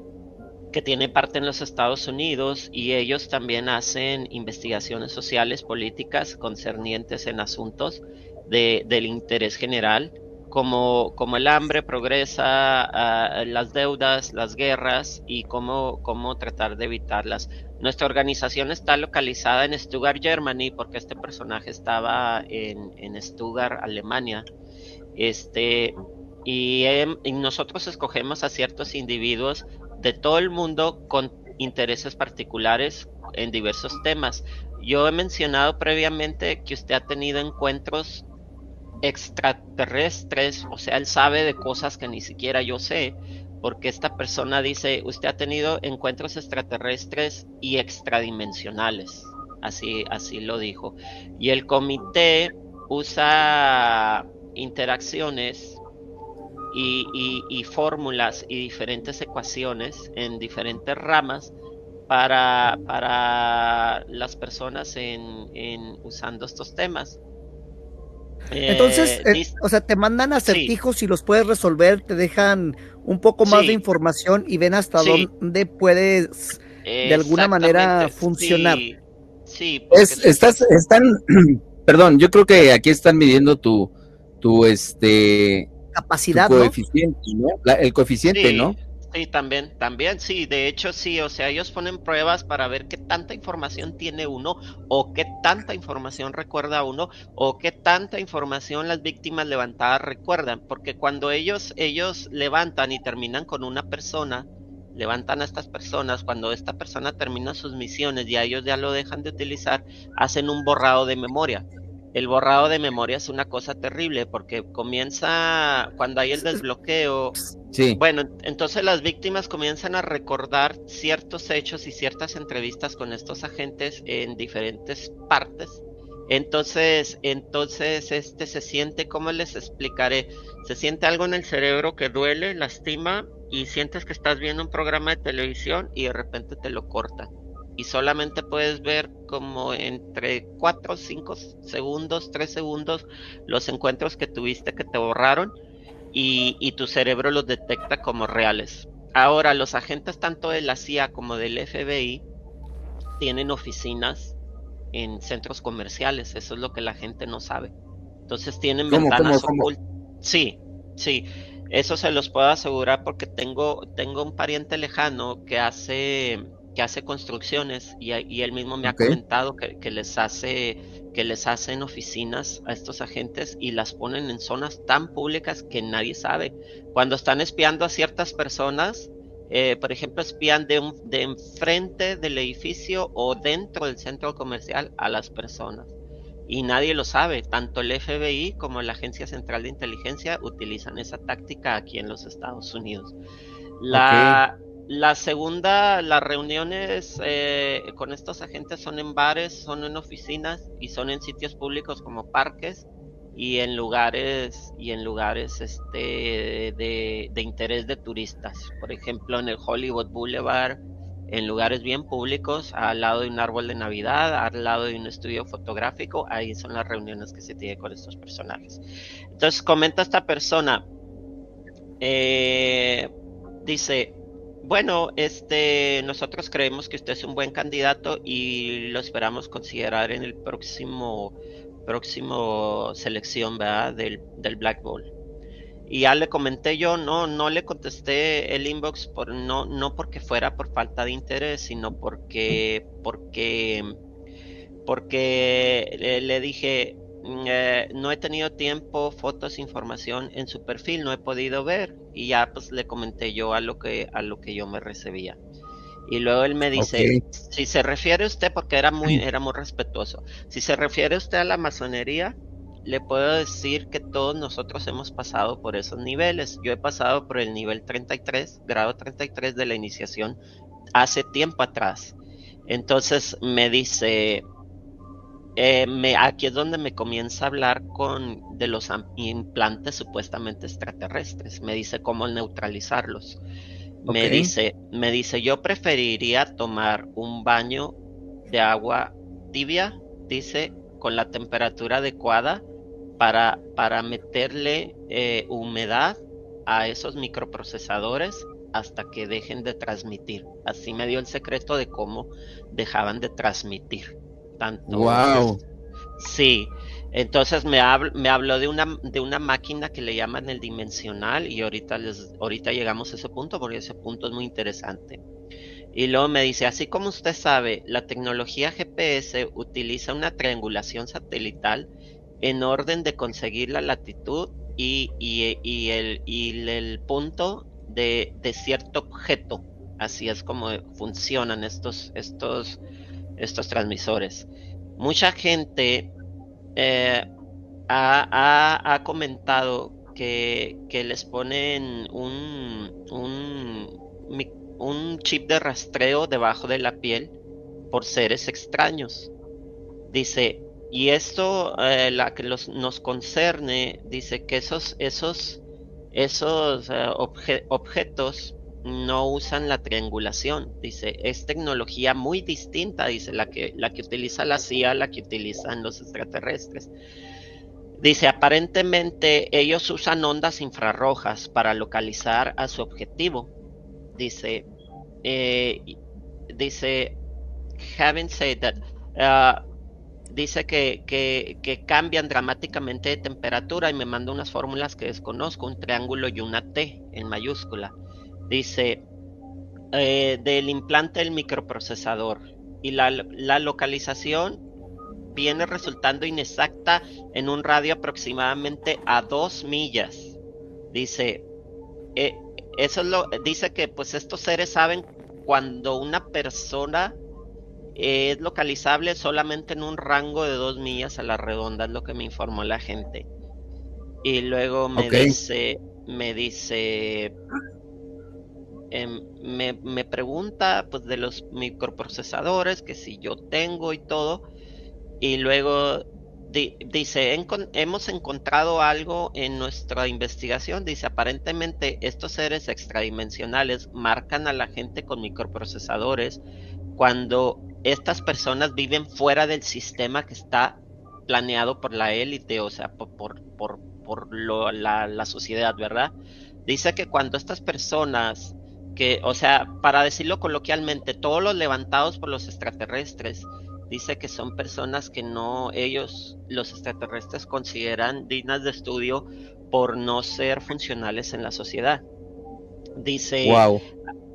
que tiene parte en los Estados Unidos y ellos también hacen investigaciones sociales, políticas concernientes en asuntos de, del interés general como, como el hambre progresa, las deudas, las guerras y cómo, cómo tratar de evitarlas. Nuestra organización está localizada en Stuttgart, Germany, porque este personaje estaba en, en Stuttgart, Alemania. Este, y, y nosotros escogemos a ciertos individuos de todo el mundo con intereses particulares en diversos temas. Yo he mencionado previamente que usted ha tenido encuentros extraterrestres, o sea, él sabe de cosas que ni siquiera yo sé, porque esta persona dice, usted ha tenido encuentros extraterrestres y extradimensionales, así, así lo dijo. Y el comité usa interacciones y, fórmulas y diferentes ecuaciones en diferentes ramas para, para las personas en, en usando estos temas. Entonces, eh, o sea, te mandan acertijos y los puedes resolver, te dejan un poco más de información y ven hasta dónde puedes de alguna manera funcionar. Sí, estás, están, perdón, yo creo que aquí están midiendo tu, tu este capacidad, coeficiente, ¿no? el coeficiente, ¿no? Sí, también, también, sí, de hecho sí, o sea, ellos ponen pruebas para ver qué tanta información tiene uno o qué tanta información recuerda uno o qué tanta información las víctimas levantadas recuerdan, porque cuando ellos ellos levantan y terminan con una persona, levantan a estas personas, cuando esta persona termina sus misiones y a ellos ya lo dejan de utilizar, hacen un borrado de memoria el borrado de memoria es una cosa terrible porque comienza cuando hay el desbloqueo. Sí. Bueno, entonces las víctimas comienzan a recordar ciertos hechos y ciertas entrevistas con estos agentes en diferentes partes. Entonces, entonces este se siente, ¿cómo les explicaré? Se siente algo en el cerebro que duele, lastima y sientes que estás viendo un programa de televisión y de repente te lo corta y solamente puedes ver como entre 4, 5 segundos, 3 segundos los encuentros que tuviste que te borraron y, y tu cerebro los detecta como reales. Ahora, los agentes tanto de la CIA como del FBI tienen oficinas en centros comerciales, eso es lo que la gente no sabe. Entonces tienen ventanas ocultas. Sí, sí. Eso se los puedo asegurar porque tengo, tengo un pariente lejano que hace, que hace construcciones y, él mismo me ha comentado que, les hace, que les hacen oficinas a estos agentes y las ponen en zonas tan públicas que nadie sabe. Cuando están espiando a ciertas personas, eh, por ejemplo, espían de, de enfrente del edificio o dentro del centro comercial a las personas y nadie lo sabe. Tanto el FBI como la Agencia Central de Inteligencia utilizan esa táctica aquí en los Estados Unidos. La, la segunda, las reuniones eh, con estos agentes son en bares, son en oficinas y son en sitios públicos como parques y en lugares y en lugares este de, de interés de turistas. Por ejemplo, en el Hollywood Boulevard en lugares bien públicos, al lado de un árbol de Navidad, al lado de un estudio fotográfico, ahí son las reuniones que se tiene con estos personajes. Entonces comenta esta persona, eh, dice, bueno, este, nosotros creemos que usted es un buen candidato y lo esperamos considerar en el próximo, próximo selección, ¿verdad? Del, del Black Ball. Y ya le comenté yo, no, no le contesté el inbox por no, no porque fuera por falta de interés, sino porque, porque, porque le, dije, eh, no he tenido tiempo, fotos, información en su perfil, no he podido ver. Y ya pues le comenté yo a lo que, a lo que yo me recibía. Y luego él me dice, si se refiere usted, porque era muy, era muy respetuoso, si se refiere usted a la masonería, le puedo decir que todos nosotros hemos pasado por esos niveles. Yo he pasado por el nivel 33, grado 33 de la iniciación hace tiempo atrás. Entonces me dice, eh, me, aquí es donde me comienza a hablar con de los implantes supuestamente extraterrestres. Me dice cómo neutralizarlos. Me dice, me dice, yo preferiría tomar un baño de agua tibia, dice, con la temperatura adecuada para, para meterle eh, humedad a esos microprocesadores hasta que dejen de transmitir. Así me dio el secreto de cómo dejaban de transmitir. Tanto wow. sí, entonces me, me habló de una, de una máquina que le llaman el dimensional y ahorita, les, ahorita llegamos a ese punto porque ese punto es muy interesante. Y luego me dice, así como usted sabe, la tecnología GPS utiliza una triangulación satelital en orden de conseguir la latitud y, y, el, y el, punto de, de, cierto objeto. Así es como funcionan estos, estos, estos transmisores. Mucha gente eh, ha, ha, comentado que, que, les ponen un, un, un chip de rastreo debajo de la piel por seres extraños. Dice, y esto, eh, la que los, nos concerne, dice que esos, esos, esos eh, objetos no usan la triangulación. Dice, es tecnología muy distinta, dice, la que, la que utiliza la CIA, la que utilizan los extraterrestres. Dice, aparentemente ellos usan ondas infrarrojas para localizar a su objetivo. Dice, eh, dice, having said that, uh, dice que, que, cambian dramáticamente de temperatura y me manda unas fórmulas que desconozco, un triángulo y una T en mayúscula. Dice, eh, del implante del microprocesador y la, localización viene resultando inexacta en un radio aproximadamente a dos millas. Dice, eh, eso es lo, dice que pues estos seres saben cuando una persona es localizable solamente en un rango de dos millas a la redonda, es lo que me informó la gente. Y luego me dice, me dice, em, me, pregunta pues de los microprocesadores, que si yo tengo y todo. Y luego dice, hemos encontrado algo en nuestra investigación. Dice, aparentemente estos seres extradimensionales marcan a la gente con microprocesadores cuando estas personas viven fuera del sistema que está planeado por la élite, o sea, por, por, por, la, la sociedad, ¿verdad? Dice que cuando estas personas que, o sea, para decirlo coloquialmente, todos los levantados por los extraterrestres, dice que son personas que no, ellos, los extraterrestres, consideran dignas de estudio por no ser funcionales en la sociedad. Dice,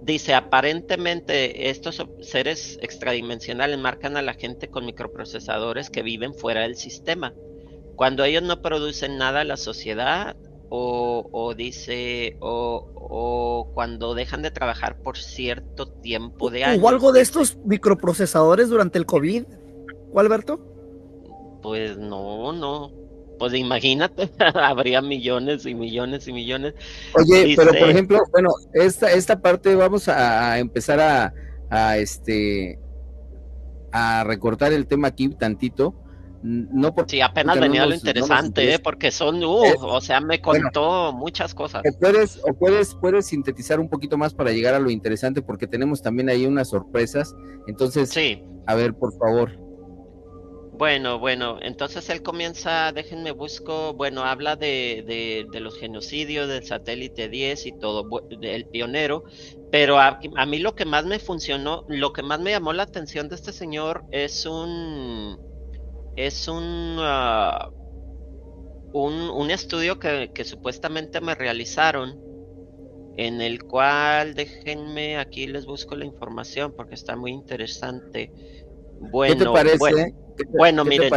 dice, aparentemente estos seres extradimensionales marcan a la gente con microprocesadores que viven fuera del sistema. Cuando ellos no producen nada a la sociedad, o, dice, o, cuando dejan de trabajar por cierto tiempo de años. ¿Hubo algo de estos microprocesadores durante el COVID, Alberto? Pues no, no. Pues imagínate, habría millones y millones y millones. Oye, pero por ejemplo, bueno, esta, esta parte vamos a, empezar a, a este a recortar el tema aquí tantito no sí, apenas venía lo interesante, ¿eh? porque son, uh, eh, o sea, me contó muchas cosas. Puedes, o puedes, puedes sintetizar un poquito más para llegar a lo interesante, porque tenemos también ahí unas sorpresas. Entonces, sí. a ver, por favor. Bueno, bueno, entonces él comienza, déjenme busco, bueno, habla de, de, los genocidios del satélite 10 y todo, el pionero, pero a, a mí lo que más me funcionó, lo que más me llamó la atención de este señor es un es un, ah, un, un, estudio que, que, supuestamente me realizaron, en el cual, déjenme, aquí les busco la información porque está muy interesante. Bueno, ¿Qué te parece? Bueno, miren.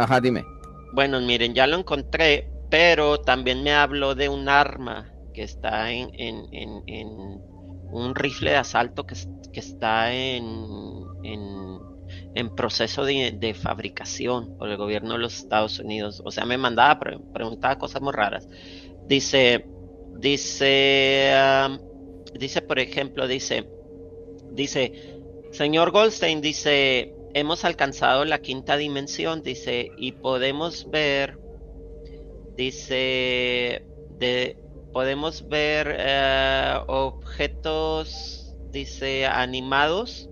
Ajá, dime. Bueno, miren, ya lo encontré, pero también me habló de un arma que está en, en, en, en un rifle de asalto que, que está en, en en proceso de, fabricación por el gobierno de los Estados Unidos. O sea, me mandaba, preguntaba cosas muy raras. Dice, dice, dice, por ejemplo, dice, dice, señor Goldstein, dice, hemos alcanzado la quinta dimensión, dice, y podemos ver, dice, de, podemos ver eh, objetos, dice, animados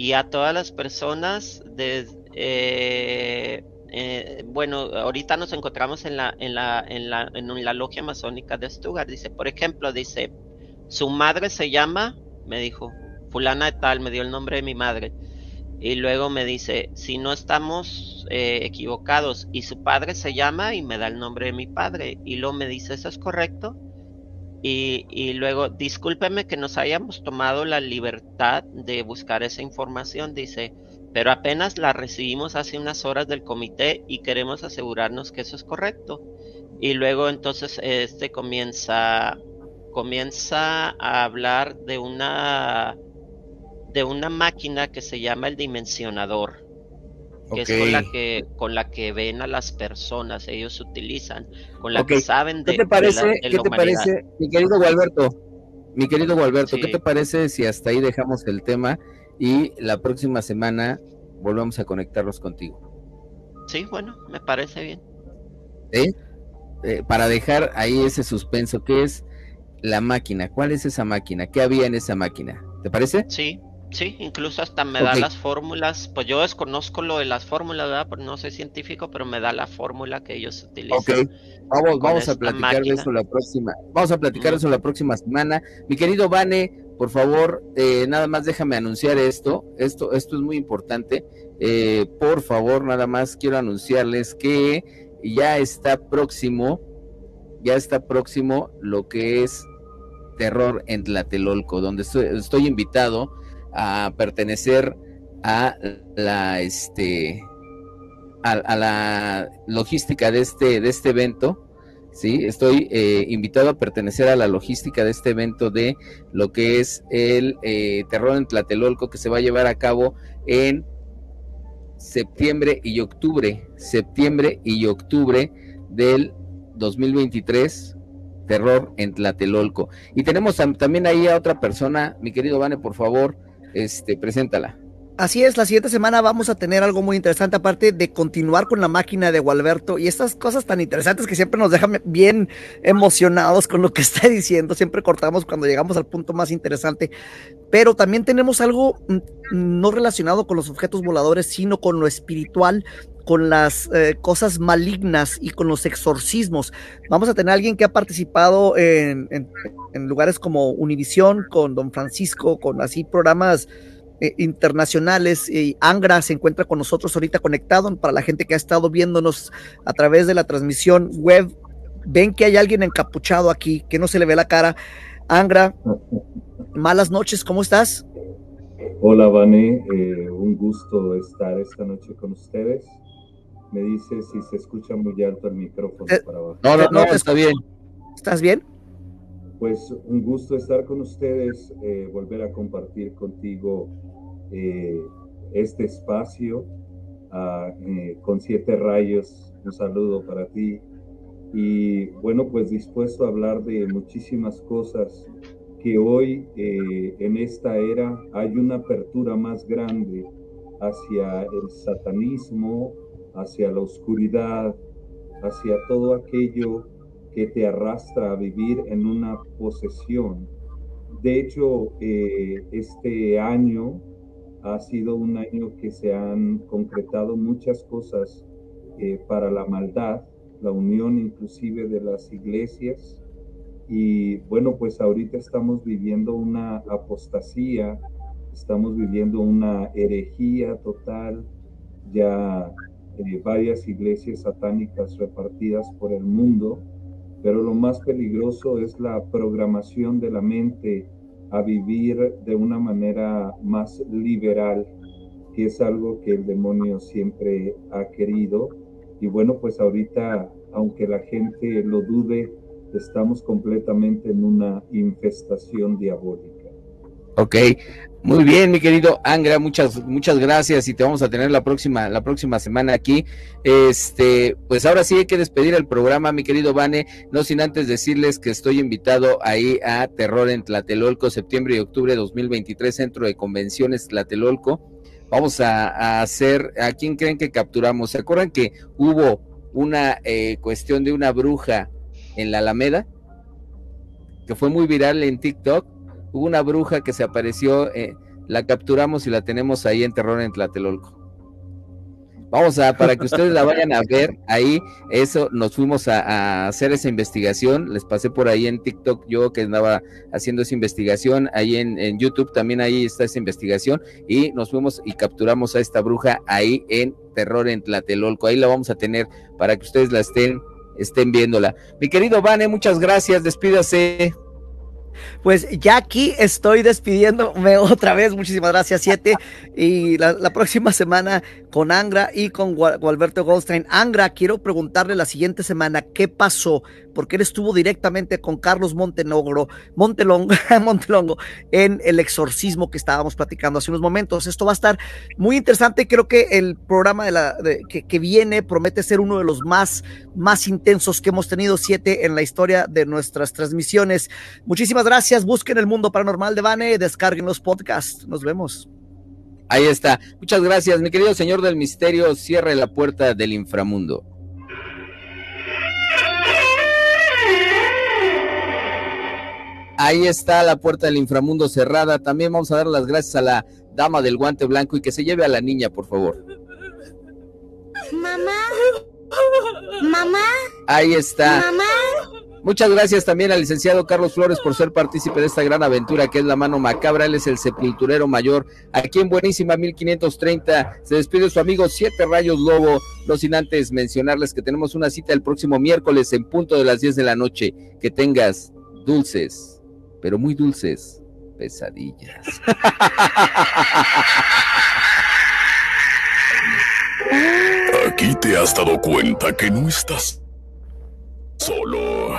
y a todas las personas de, eh, eh, bueno, ahorita nos encontramos en la, en la, en la, en la logia masónica de Stuttgart. Dice, por ejemplo, dice, su madre se llama, me dijo, fulana de tal, me dio el nombre de mi madre. Y luego me dice, si no estamos eh, equivocados, y su padre se llama y me da el nombre de mi padre. Y luego me dice, ¿eso es correcto? Y, luego, discúlpeme que nos hayamos tomado la libertad de buscar esa información, dice, pero apenas la recibimos hace unas horas del comité y queremos asegurarnos que eso es correcto. Y luego entonces este comienza, comienza a hablar de una, de una máquina que se llama el dimensionador que es con la que con la que ven a las personas, ellos utilizan, con la que saben de ¿Qué te parece, ¿qué te parece, mi querido Gualberto? Mi querido Gualberto, ¿qué te parece si hasta ahí dejamos el tema y la próxima semana volvemos a conectarlos contigo? Sí, bueno, me parece bien. Eh, para dejar ahí ese suspenso, ¿qué es la máquina? ¿Cuál es esa máquina? ¿Qué había en esa máquina? ¿Te parece? Sí, Sí, incluso hasta me da las fórmulas, pues yo desconozco lo de las fórmulas, ¿verdad? Porque no soy científico, pero me da la fórmula que ellos utilizan. Ok, vamos, vamos a platicar de eso la próxima, vamos a platicar eso la próxima semana. Mi querido Vane, por favor, eh, nada más déjame anunciar esto, esto, esto es muy importante. Eh, por favor, nada más quiero anunciarles que ya está próximo, ya está próximo lo que es terror en Tlatelolco, donde estoy invitado a pertenecer a la este a, la logística de este de este evento sí estoy eh, invitado a pertenecer a la logística de este evento de lo que es el eh, terror en Tlatelolco que se va a llevar a cabo en septiembre y octubre septiembre y octubre del 2023 terror en Tlatelolco. Y tenemos también ahí a otra persona mi querido Vane por favor este, preséntala. Así es, la siguiente semana vamos a tener algo muy interesante, aparte de continuar con la máquina de Gualberto y estas cosas tan interesantes que siempre nos dejan bien emocionados con lo que está diciendo. Siempre cortamos cuando llegamos al punto más interesante, pero también tenemos algo mm, no relacionado con los objetos voladores, sino con lo espiritual, con las eh, cosas malignas y con los exorcismos. Vamos a tener a alguien que ha participado en, en lugares como Univisión, con Don Francisco, con así programas eh, internacionales y Angra se encuentra con nosotros ahorita conectado para la gente que ha estado viéndonos a través de la transmisión web. Ven que hay alguien encapuchado aquí, que no se le ve la cara. Angra, malas noches, ¿cómo estás? Hola, Vane, eh, un gusto estar esta noche con ustedes. Me dice si se escucha muy alto el micrófono eh, para abajo. No, no, no, está bien. ¿Estás bien? Pues un gusto estar con ustedes, volver a compartir contigo eh, este espacio ah, eh, con siete rayos. Un saludo para ti. Y bueno, pues dispuesto a hablar de muchísimas cosas que hoy eh, en esta era hay una apertura más grande hacia el satanismo, hacia la oscuridad, hacia todo aquello que te arrastra a vivir en una posesión. De hecho, este año ha sido un año que se han concretado muchas cosas eh, para la maldad, la unión inclusive de las iglesias. Y bueno, pues ahorita estamos viviendo una apostasía, estamos viviendo una herejía total, ya varias iglesias satánicas repartidas por el mundo, pero lo más peligroso es la programación de la mente a vivir de una manera más liberal, que es algo que el demonio siempre ha querido. Y bueno, pues ahorita, aunque la gente lo dude, estamos completamente en una infestación diabólica. Ok, muy bien, mi querido Angra, muchas, muchas gracias y te vamos a tener la próxima, la próxima semana aquí. Este, pues ahora sí hay que despedir el programa, mi querido Vane, no sin antes decirles que estoy invitado ahí a Terror en Tlatelolco, septiembre y octubre de 2023, Centro de Convenciones Tlatelolco. Vamos a, hacer, ¿a quién creen que capturamos? ¿Se acuerdan que hubo una eh, cuestión de una bruja en la Alameda? Que fue muy viral en TikTok hubo una bruja que se apareció, eh, la capturamos y la tenemos ahí en terror en Tlatelolco. Vamos a, para que ustedes la vayan a ver, ahí, eso, nos fuimos a, hacer esa investigación, les pasé por ahí en TikTok yo que andaba haciendo esa investigación, ahí en, YouTube también ahí está esa investigación, y nos fuimos y capturamos a esta bruja ahí en Terror en Tlatelolco, ahí la vamos a tener para que ustedes la estén, estén viéndola. Mi querido Vane, muchas gracias, despídase. Pues ya aquí estoy despidiéndome otra vez. Muchísimas gracias, siete. Y la, próxima semana con Angra y con Gualberto Goldstein. Angra, quiero preguntarle la siguiente semana qué pasó porque él estuvo directamente con Carlos Montenegro, Montelongo, Montelongo en el exorcismo que estábamos platicando hace unos momentos. Esto va a estar muy interesante. Creo que el programa de la, que, viene promete ser uno de los más, más intensos que hemos tenido, siete en la historia de nuestras transmisiones. Muchísimas gracias. Busquen el mundo paranormal de Bane, descarguen los podcasts. Nos vemos. Ahí está. Muchas gracias, mi querido señor del misterio. Cierre la puerta del inframundo. Ahí está la puerta del inframundo cerrada. También vamos a dar las gracias a la dama del guante blanco y que se lleve a la niña, por favor. Mamá. Mamá. Ahí está. Mamá. Muchas gracias también al licenciado Carlos Flores por ser partícipe de esta gran aventura que es la mano macabra. Él es el sepulturero mayor. Aquí en Buenísima 1530 se despide su amigo Siete Rayos Lobo. No sin antes mencionarles que tenemos una cita el próximo miércoles en punto de las 10 de la noche. Que tengas dulces pero muy dulces pesadillas. Aquí te has dado cuenta que no estás solo.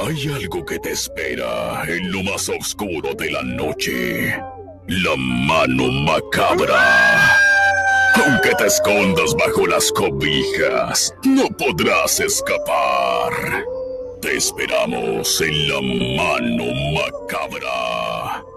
Hay algo que te espera en lo más oscuro de la noche. La mano macabra. Aunque te escondas bajo las cobijas, no podrás escapar. Te esperamos en la mano macabra.